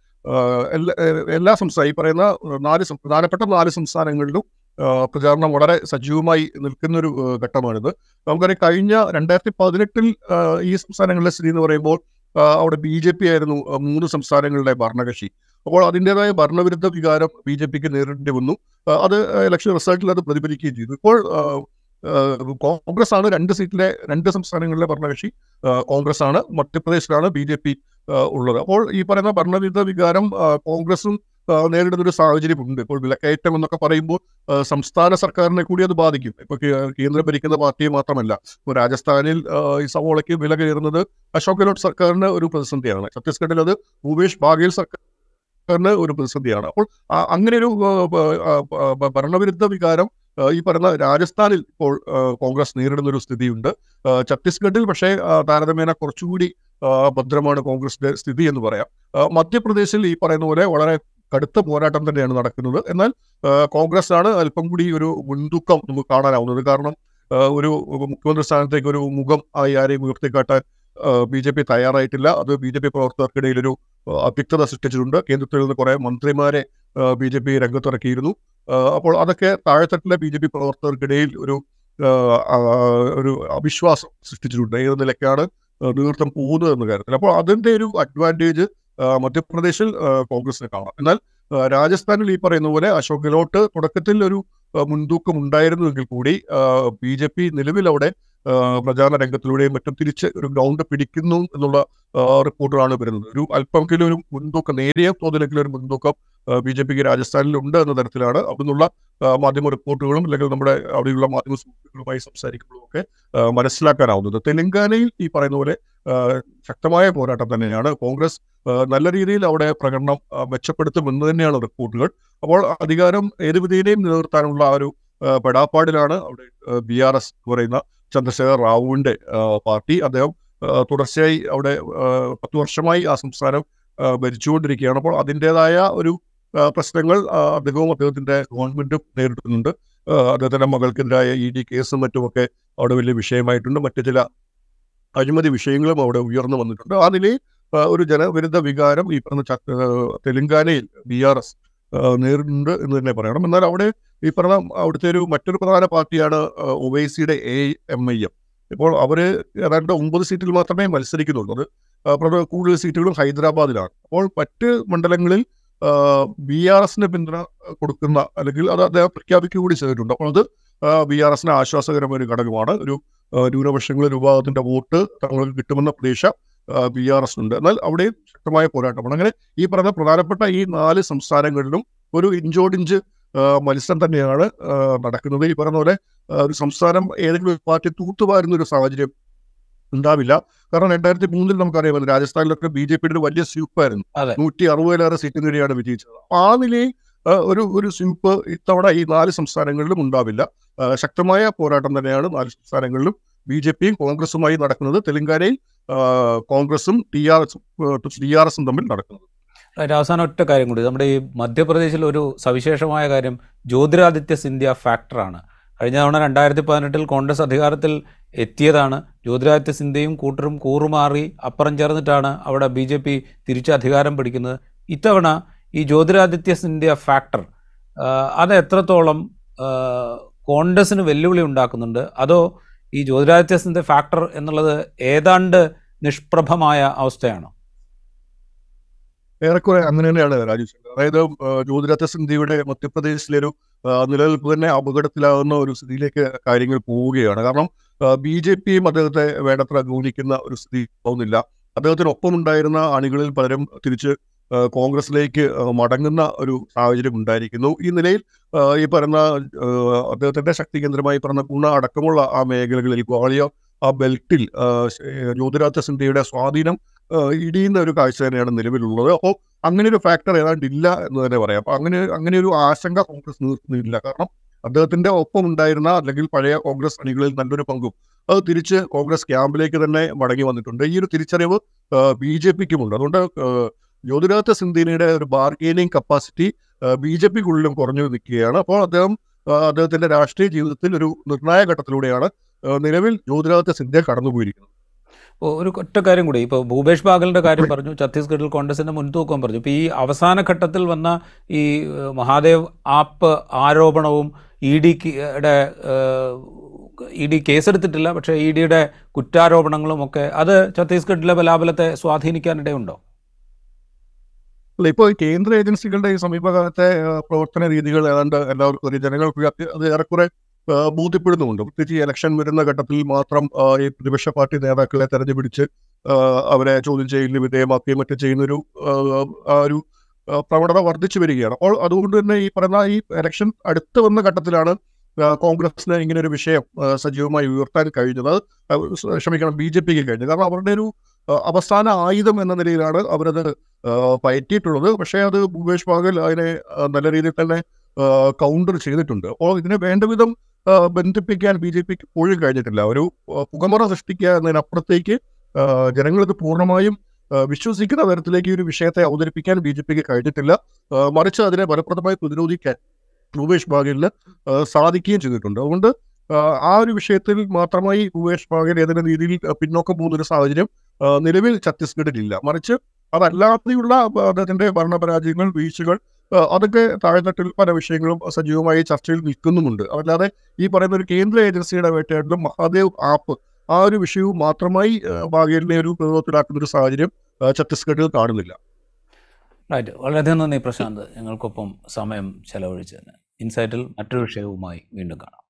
എല്ലാ എല്ലാ സംസ്ഥാനം ഈ പറയുന്ന നാല് പ്രധാനപ്പെട്ട നാല് സംസ്ഥാനങ്ങളിലും പ്രചാരണം വളരെ സജീവമായി നിൽക്കുന്നൊരു ഘട്ടമാണിത്. നമുക്കറിയാം കഴിഞ്ഞ രണ്ടായിരത്തി പതിനെട്ടിൽ ഈ സംസ്ഥാനങ്ങളിലെ സ്ഥിതി എന്ന് പറയുമ്പോൾ അവിടെ ബി ജെ പി ആയിരുന്നു മൂന്ന് സംസ്ഥാനങ്ങളുടെ ഭരണകക്ഷി. അപ്പോൾ അതിന്റെതായ ഭരണവിരുദ്ധ വികാരം ബി ജെ പിക്ക് നേരിടേണ്ടി വന്നു. അത് ഇലക്ഷൻ റിസൾട്ടിൽ അത് പ്രതിഫലിക്കുകയും ചെയ്തു. ഇപ്പോൾ കോൺഗ്രസ് ആണ് രണ്ട് സീറ്റിലെ രണ്ട് സംസ്ഥാനങ്ങളിലെ ഭരണകക്ഷി. കോൺഗ്രസ് ആണ് മധ്യപ്രദേശിലാണ് ബി ജെ പി ഉള്ളത്. അപ്പോൾ ഈ പറയുന്ന ഭരണവിരുദ്ധ വികാരം കോൺഗ്രസും നേരിടുന്ന ഒരു സാഹചര്യമുണ്ട്. ഇപ്പോൾ വിലക്കയറ്റം എന്നൊക്കെ പറയുമ്പോൾ സംസ്ഥാന സർക്കാരിനെ കൂടി അത് ബാധിക്കും. ഇപ്പൊ കേന്ദ്രം ഭരിക്കുന്ന പാർട്ടി മാത്രമല്ല. രാജസ്ഥാനിൽ ഈ സവോളയ്ക്ക് വില കയറുന്നത് അശോക് ഗെഹ്ലോട്ട് സർക്കാരിന് ഒരു പ്രതിസന്ധിയാണ്. ഛത്തീസ്ഗഡിൽ അത് ഭൂപേഷ് ബാഗേൽ സർക്കാരിന് ഒരു പ്രതിസന്ധിയാണ്. അപ്പോൾ അങ്ങനെ ഒരു ഭരണവിരുദ്ധ വികാരം ഈ പറയുന്ന രാജസ്ഥാനിൽ ഇപ്പോൾ കോൺഗ്രസ് നേരിടുന്ന ഒരു സ്ഥിതിയുണ്ട് ഛത്തീസ്ഗഡിൽ പക്ഷേ താരതമ്യേന കുറച്ചുകൂടി ഭദ്രമാണ് കോൺഗ്രസിന്റെ സ്ഥിതി എന്ന് പറയാം. മധ്യപ്രദേശിൽ ഈ പറയുന്ന പോലെ വളരെ കടുത്ത പോരാട്ടം തന്നെയാണ് നടക്കുന്നത്. എന്നാൽ കോൺഗ്രസ്സാണ് അല്പം കൂടി ഒരു മുൻതൂക്കം നമുക്ക് കാണാനാവുന്നത്. കാരണം ഒരു മുഖ്യമന്ത്രി സ്ഥാനത്തേക്ക് ഒരു മുഖം ആയി ആരെയും ഉയർത്തിക്കാട്ടാൻ ബി ജെ പി തയ്യാറായിട്ടില്ല. അത് ബി ജെ പി പ്രവർത്തകർക്കിടയിൽ ഒരു അവ്യക്തത സൃഷ്ടിച്ചിട്ടുണ്ട്. കേന്ദ്രത്തിൽ നിന്ന് കുറെ മന്ത്രിമാരെ ബി ജെ പി രംഗത്തിറക്കിയിരുന്നു. അപ്പോൾ അതൊക്കെ താഴെത്തട്ടിലെ ബി ജെ പി പ്രവർത്തകർക്കിടയിൽ ഒരു ഒരു അവിശ്വാസം സൃഷ്ടിച്ചിട്ടുണ്ട്. ഏത് നിലയ്ക്കാണ് നേതൃത്വം പോകുന്നത് എന്ന കാര്യത്തിൽ. അപ്പോൾ അതിന്റെ ഒരു അഡ്വാന്റേജ് മധ്യപ്രദേശിൽ കോൺഗ്രസിനെ കാണാം. എന്നാൽ രാജസ്ഥാനിൽ ഈ പറയുന്ന പോലെ അശോക് ഗെഹ്ലോട്ട് തുടക്കത്തിൽ ഒരു മുൻതൂക്കം ഉണ്ടായിരുന്നുവെങ്കിൽ കൂടി ബി ജെ പി നിലവിൽ അവിടെ പ്രചാരണ രംഗത്തിലൂടെയും മറ്റും തിരിച്ച് ഒരു ഗ്രൗണ്ട് പിടിക്കുന്നു എന്നുള്ള റിപ്പോർട്ടുകളാണ് വരുന്നത്. ഒരു അല്പമെങ്കിലും ഒരു മുൻതൂക്കം നേരിയ തോതിലെങ്കിലും ഒരു മുൻതൂക്കം ബി ജെ പിക്ക് രാജസ്ഥാനിലുണ്ട് എന്ന തരത്തിലാണ് അവിടുന്നുള്ള മാധ്യമ റിപ്പോർട്ടുകളും അല്ലെങ്കിൽ നമ്മുടെ അവിടെയുള്ള മാധ്യമ സുഹൃത്തുക്കളുമായി സംസാരിക്കുമ്പോഴും ഒക്കെ മനസ്സിലാക്കാനാവുന്നത്. തെലങ്കാനയിൽ ഈ പറയുന്ന പോലെ ശക്തമായ പോരാട്ടം തന്നെയാണ് കോൺഗ്രസ് നല്ല രീതിയിൽ അവിടെ പ്രകടനം മെച്ചപ്പെടുത്തുമെന്ന് തന്നെയാണ് റിപ്പോർട്ടുകൾ. അപ്പോൾ അധികാരം ഏത് വിധേനയും നിലനിർത്താനുള്ള ആ ഒരു പെടാപ്പാടിലാണ് അവിടെ ബി ആർ എസ് പറയുന്ന ചന്ദ്രശേഖർ റാവുവിന്റെ പാർട്ടി. അദ്ദേഹം തുടർച്ചയായി അവിടെ പത്ത് വർഷമായി ആ സംസ്ഥാനം ഭരിച്ചുകൊണ്ടിരിക്കുകയാണ്. അപ്പോൾ അതിന്റെതായ ഒരു പ്രശ്നങ്ങൾ അദ്ദേഹവും അദ്ദേഹത്തിന്റെ ഗവൺമെന്റും നേരിടുന്നുണ്ട്. അദ്ദേഹത്തിന്റെ മകൾക്കെതിരായ ഇ ഡി കേസും മറ്റുമൊക്കെ അവിടെ വലിയ വിഷയമായിട്ടുണ്ട്. മറ്റു ചില അഴിമതി വിഷയങ്ങളും അവിടെ ഉയർന്നു വന്നിട്ടുണ്ട്. ആ നിലയിൽ ഒരു ജനവിരുദ്ധ വികാരം ഈ പറഞ്ഞ തെലുങ്കാനയിൽ ബി ആർ എസ് നേരിടുന്നുണ്ട് എന്ന് തന്നെ പറയണം. എന്നാൽ അവിടെ ഈ പറഞ്ഞ അവിടുത്തെ ഒരു മറ്റൊരു പ്രധാന പാർട്ടിയാണ് ഒവൈസിയുടെ എ എം ഐ എം. ഇപ്പോൾ അവർ ഏതാണ്ട് ഒമ്പത് സീറ്റുകൾ മാത്രമേ മത്സരിക്കുന്നുള്ളൂ. അത് കൂടുതൽ സീറ്റുകളും ഹൈദരാബാദിലാണ്. അപ്പോൾ മറ്റ് മണ്ഡലങ്ങളിൽ ബി ആർ എസിന് പിന്തുണ കൊടുക്കുന്ന അല്ലെങ്കിൽ അത് അദ്ദേഹം പ്രഖ്യാപിക്കുക കൂടി ചെയ്തിട്ടുണ്ട്. അപ്പോൾ അത് ബി ആർ എസിന് ആശ്വാസകരമായ ഒരു ഘടകമാണ്. ഒരു ന്യൂനപക്ഷങ്ങളിൽ വിഭാഗത്തിന്റെ വോട്ട് തങ്ങൾക്ക് കിട്ടുമെന്ന പ്രതീക്ഷ ബി ആർ എസ് ഉണ്ട് എന്നാൽ അവിടെയും ശക്തമായ പോരാട്ടമാണ് അങ്ങനെ ഈ പറഞ്ഞ പ്രധാനപ്പെട്ട ഈ നാല് സംസ്ഥാനങ്ങളിലും ഒരു ഇഞ്ചോടിഞ്ച് മത്സരം തന്നെയാണ് നടക്കുന്നത്. ഈ പറഞ്ഞ പോലെ ഒരു സംസ്ഥാനം ഏതെങ്കിലും ഒരു പാർട്ടി തൂത്തുവാരുന്ന ഒരു സാഹചര്യം ഉണ്ടാവില്ല. കാരണം രണ്ടായിരത്തി മൂന്നിൽ നമുക്കറിയാമല്ലോ രാജസ്ഥാനിലൊക്കെ ബി ജെ പിയുടെ ഒരു വലിയ സ്വീപ്പായിരുന്നു ആയിരുന്നു. നൂറ്റി അറുപതിലേറെ സീറ്റ് നേടിയാണ് വിജയിച്ചത്. അപ്പൊ ആ നിലയിൽ ഒരു ഒരു സ്വീപ്പ് ഇത്തവണ ഈ നാല് സംസ്ഥാനങ്ങളിലും ഉണ്ടാവില്ല. ശക്തമായ പോരാട്ടം തന്നെയാണ് നാല് സംസ്ഥാനങ്ങളിലും ബി ജെ പിയും കോൺഗ്രസുമായി നടക്കുന്നത്. തെലങ്കാനയിൽ കോൺഗ്രസും ടി ആർ എസും ടി ആർ എസും തമ്മിൽ നടക്കുന്നത്. അവസാനം ഒറ്റ കാര്യം കൂടി. നമ്മുടെ ഈ മധ്യപ്രദേശിൽ ഒരു സവിശേഷമായ കാര്യം. ജ്യോതിരാദിത്യ സിന്ധ്യ ഫാക്ടറാണ് കഴിഞ്ഞ തവണ രണ്ടായിരത്തി പതിനെട്ടിൽ കോൺഗ്രസ് അധികാരത്തിൽ എത്തിയതാണ്. ജ്യോതിരാദിത്യ സിന്ധ്യയും കൂട്ടരും കൂറുമാറി അപ്പുറം ചേർന്നിട്ടാണ് അവിടെ ബി ജെ പി തിരിച്ച് അധികാരം പിടിക്കുന്നത്. ഇത്തവണ ഈ ജ്യോതിരാദിത്യ സിന്ധ്യ ഫാക്ടർ അത് എത്രത്തോളം കോൺഗ്രസ്സിന് വെല്ലുവിളി ഉണ്ടാക്കുന്നുണ്ട്? അതോ ഈ ജ്യോതിരാദിത്യ സിന്ധ്യ ഫാക്ടർ എന്നുള്ളത് ഏതാണ്ട് നിഷ്പ്രഭമായ അവസ്ഥയാണോ? ഏറെക്കുറെ അങ്ങനെ തന്നെയാണ് ശങ്കർ അതായത് ജ്യോതിരാദിത്യ സിന്ധ്യയുടെ മധ്യപ്രദേശിലെ ഒരു നിലനിൽപ്പ് തന്നെ അപകടത്തിലാകുന്ന ഒരു സ്ഥിതിയിലേക്ക് കാര്യങ്ങൾ പോവുകയാണ്. കാരണം ബി ജെ പിയും അദ്ദേഹത്തെ വേണ്ടത്ര ഗൗനിക്കുന്ന ഒരു സ്ഥിതി ആവുന്നില്ല അദ്ദേഹത്തിനൊപ്പം ഉണ്ടായിരുന്ന അണികളിൽ പലരും തിരിച്ച് കോൺഗ്രസിലേക്ക് മടങ്ങുന്ന ഒരു സാഹചര്യം ഉണ്ടായിരിക്കുന്നു. ഈ നിലയിൽ ഈ ആ, അദ്ദേഹത്തിന്റെ ശക്തി കേന്ദ്രമായി പറഞ്ഞ ഗുണ അടക്കമുള്ള ആ മേഖലകളിൽ ഗ്വാളിയ ആ ബെൽറ്റിൽ ശ- സിന്ധ്യയുടെ സ്വാധീനം ഇടിയുന്ന ഒരു കാഴ്ച തന്നെയാണ് നിലവിലുള്ളത്. അപ്പോൾ അങ്ങനെ ഒരു ഫാക്ടർ ഏതാണ്ട് ഇല്ല എന്ന് തന്നെ പറയാം. അപ്പൊ അങ്ങനെ അങ്ങനെ ഒരു ആശങ്ക കോൺഗ്രസ് നിർത്തുന്നില്ല കാരണം അദ്ദേഹത്തിന്റെ ഒപ്പം ഉണ്ടായിരുന്ന അല്ലെങ്കിൽ പഴയ കോൺഗ്രസ് അണികളിൽ നല്ലൊരു പങ്കും അത് തിരിച്ച് കോൺഗ്രസ് ക്യാമ്പിലേക്ക് തന്നെ മടങ്ങി വന്നിട്ടുണ്ട്. ഈ ഒരു തിരിച്ചറിവ് ബി ജെ പിക്കുമുണ്ട്. അതുകൊണ്ട് ജ്യോതിരാദിത്യ സിന്ധ്യയുടെ ഒരു ബാർഗെയിനിങ് കപ്പാസിറ്റി ബി ജെ പിക്കുള്ളിലും കുറഞ്ഞു നിൽക്കുകയാണ്. അപ്പോൾ അദ്ദേഹം അദ്ദേഹത്തിന്റെ രാഷ്ട്രീയ ജീവിതത്തിൽ ഒരു നിർണായക ഘട്ടത്തിലൂടെയാണ് നിലവിൽ ജ്യോതിരാദിത്യ സിന്ധ്യ കടന്നുപോയിരിക്കുന്നത്. ഒരു ഒറ്റ കാര്യം കൂടി. ഇപ്പോൾ ഭൂപേഷ് ബാഗലിന്റെ കാര്യം പറഞ്ഞു ഛത്തീസ്ഗഡിൽ കോൺഗ്രസിന്റെ മുൻതൂക്കം പറഞ്ഞു. ഇപ്പോൾ ഈ അവസാന ഘട്ടത്തിൽ വന്ന ഈ മഹാദേവ് ആപ്പ് ആരോപണവും ഇ ഡിയുടെ ഇ ഡി കേസെടുത്തിട്ടില്ല. പക്ഷേ ഇ ഡിയുടെ കുറ്റാരോപണങ്ങളും ഒക്കെ അത് ഛത്തീസ്ഗഡിലെ ബലാബലത്തെ സ്വാധീനിക്കാനിടയുണ്ടോ? അല്ല ഇപ്പോൾ കേന്ദ്ര ഏജൻസികളുടെ ഈ സമീപകാലത്തെ പ്രവർത്തന രീതികൾ ഏതാണ്ട് എല്ലാവർക്കും ജനങ്ങൾക്ക് അത് ഏറെക്കുറെ ബോധ്യപ്പെടുന്നുമുണ്ട്. പ്രത്യേകിച്ച് ഈ ഇലക്ഷൻ വരുന്ന ഘട്ടത്തിൽ മാത്രം ഈ പ്രതിപക്ഷ പാർട്ടി നേതാക്കളെ തെരഞ്ഞുപിടിച്ച് അവരെ ചോദ്യം ചെയ്യുന്ന വിധേയമാക്കുകയും മറ്റും ചെയ്യുന്നൊരു ഒരു പ്രവണത വർദ്ധിച്ചു വരികയാണ്. അപ്പോൾ അതുകൊണ്ട് തന്നെ ഈ പറയുന്ന ഈ ഇലക്ഷൻ അടുത്ത് വന്ന ഘട്ടത്തിലാണ് കോൺഗ്രസിന് ഇങ്ങനെ ഒരു വിഷയം സജീവമായി ഉയർത്താൻ കഴിഞ്ഞത്. ക്ഷമിക്കണം ബി ജെ പിക്ക് കഴിഞ്ഞത്. കാരണം അവരുടെ ഒരു അവസാന ആയുധം എന്ന നിലയിലാണ് അവരത് പയറ്റിയിട്ടുള്ളത്. പക്ഷേ അത് ഭൂപേഷ് ബാഗൽ അതിനെ നല്ല രീതിയിൽ തന്നെ കൗണ്ടർ ചെയ്തിട്ടുണ്ട്. അപ്പോൾ ഇതിനെ വേണ്ട വിധം ബന്ധിപ്പിക്കാൻ ബി ജെ പിക്ക് ഇപ്പോഴും കഴിഞ്ഞിട്ടില്ല. ഒരു പുകമുറ സൃഷ്ടിക്കുക എന്നതിനപ്പുറത്തേക്ക് പൂർണമായും വിശ്വസിക്കുന്ന തരത്തിലേക്ക് ഒരു വിഷയത്തെ അവതരിപ്പിക്കാൻ ബി ജെ പിക്ക് കഴിഞ്ഞിട്ടില്ല. മറിച്ച് അതിനെ ഫലപ്രദമായി പ്രതിരോധിക്കാൻ ഭൂപേഷ് ബാഗേലിന് സാധിക്കുകയും ചെയ്തിട്ടുണ്ട്. അതുകൊണ്ട് ആ, ഒരു വിഷയത്തിൽ മാത്രമായി ഭൂപേഷ് ബാഗേൽ ഏതെങ്കിലും രീതിയിൽ പിന്നോക്കം പോകുന്ന ഒരു സാഹചര്യം നിലവിൽ ഛത്തീസ്ഗഡിലില്ല മറിച്ച് അതല്ലാതെയുള്ള അദ്ദേഹത്തിന്റെ ഭരണപരാജയങ്ങൾ വീഴ്ചകൾ അതൊക്കെ താഴ്ന്നട്ടിൽ പല വിഷയങ്ങളും സജീവമായി ചർച്ചയിൽ നിൽക്കുന്നുമുണ്ട്. അതല്ലാതെ ഈ പറയുന്ന ഒരു കേന്ദ്ര ഏജൻസിയുടെ വേട്ടയാടലും മഹാദേവ് ആപ്പ് ആ ഒരു വിഷയവും മാത്രമായി ബാഗേലിനെ ഒരു പ്രതിരോധത്തിലാക്കുന്ന ഒരു സാഹചര്യം ഛത്തീസ്ഗഡിൽ കാണുന്നില്ല. റൈറ്റ് വളരെയധികം നന്ദി പ്രശാന്ത്. ഞങ്ങൾക്കൊപ്പം സമയം ചെലവഴിച്ചതിന്. ഇൻസൈറ്റിൽ മറ്റൊരു വിഷയവുമായി വീണ്ടും കാണാം.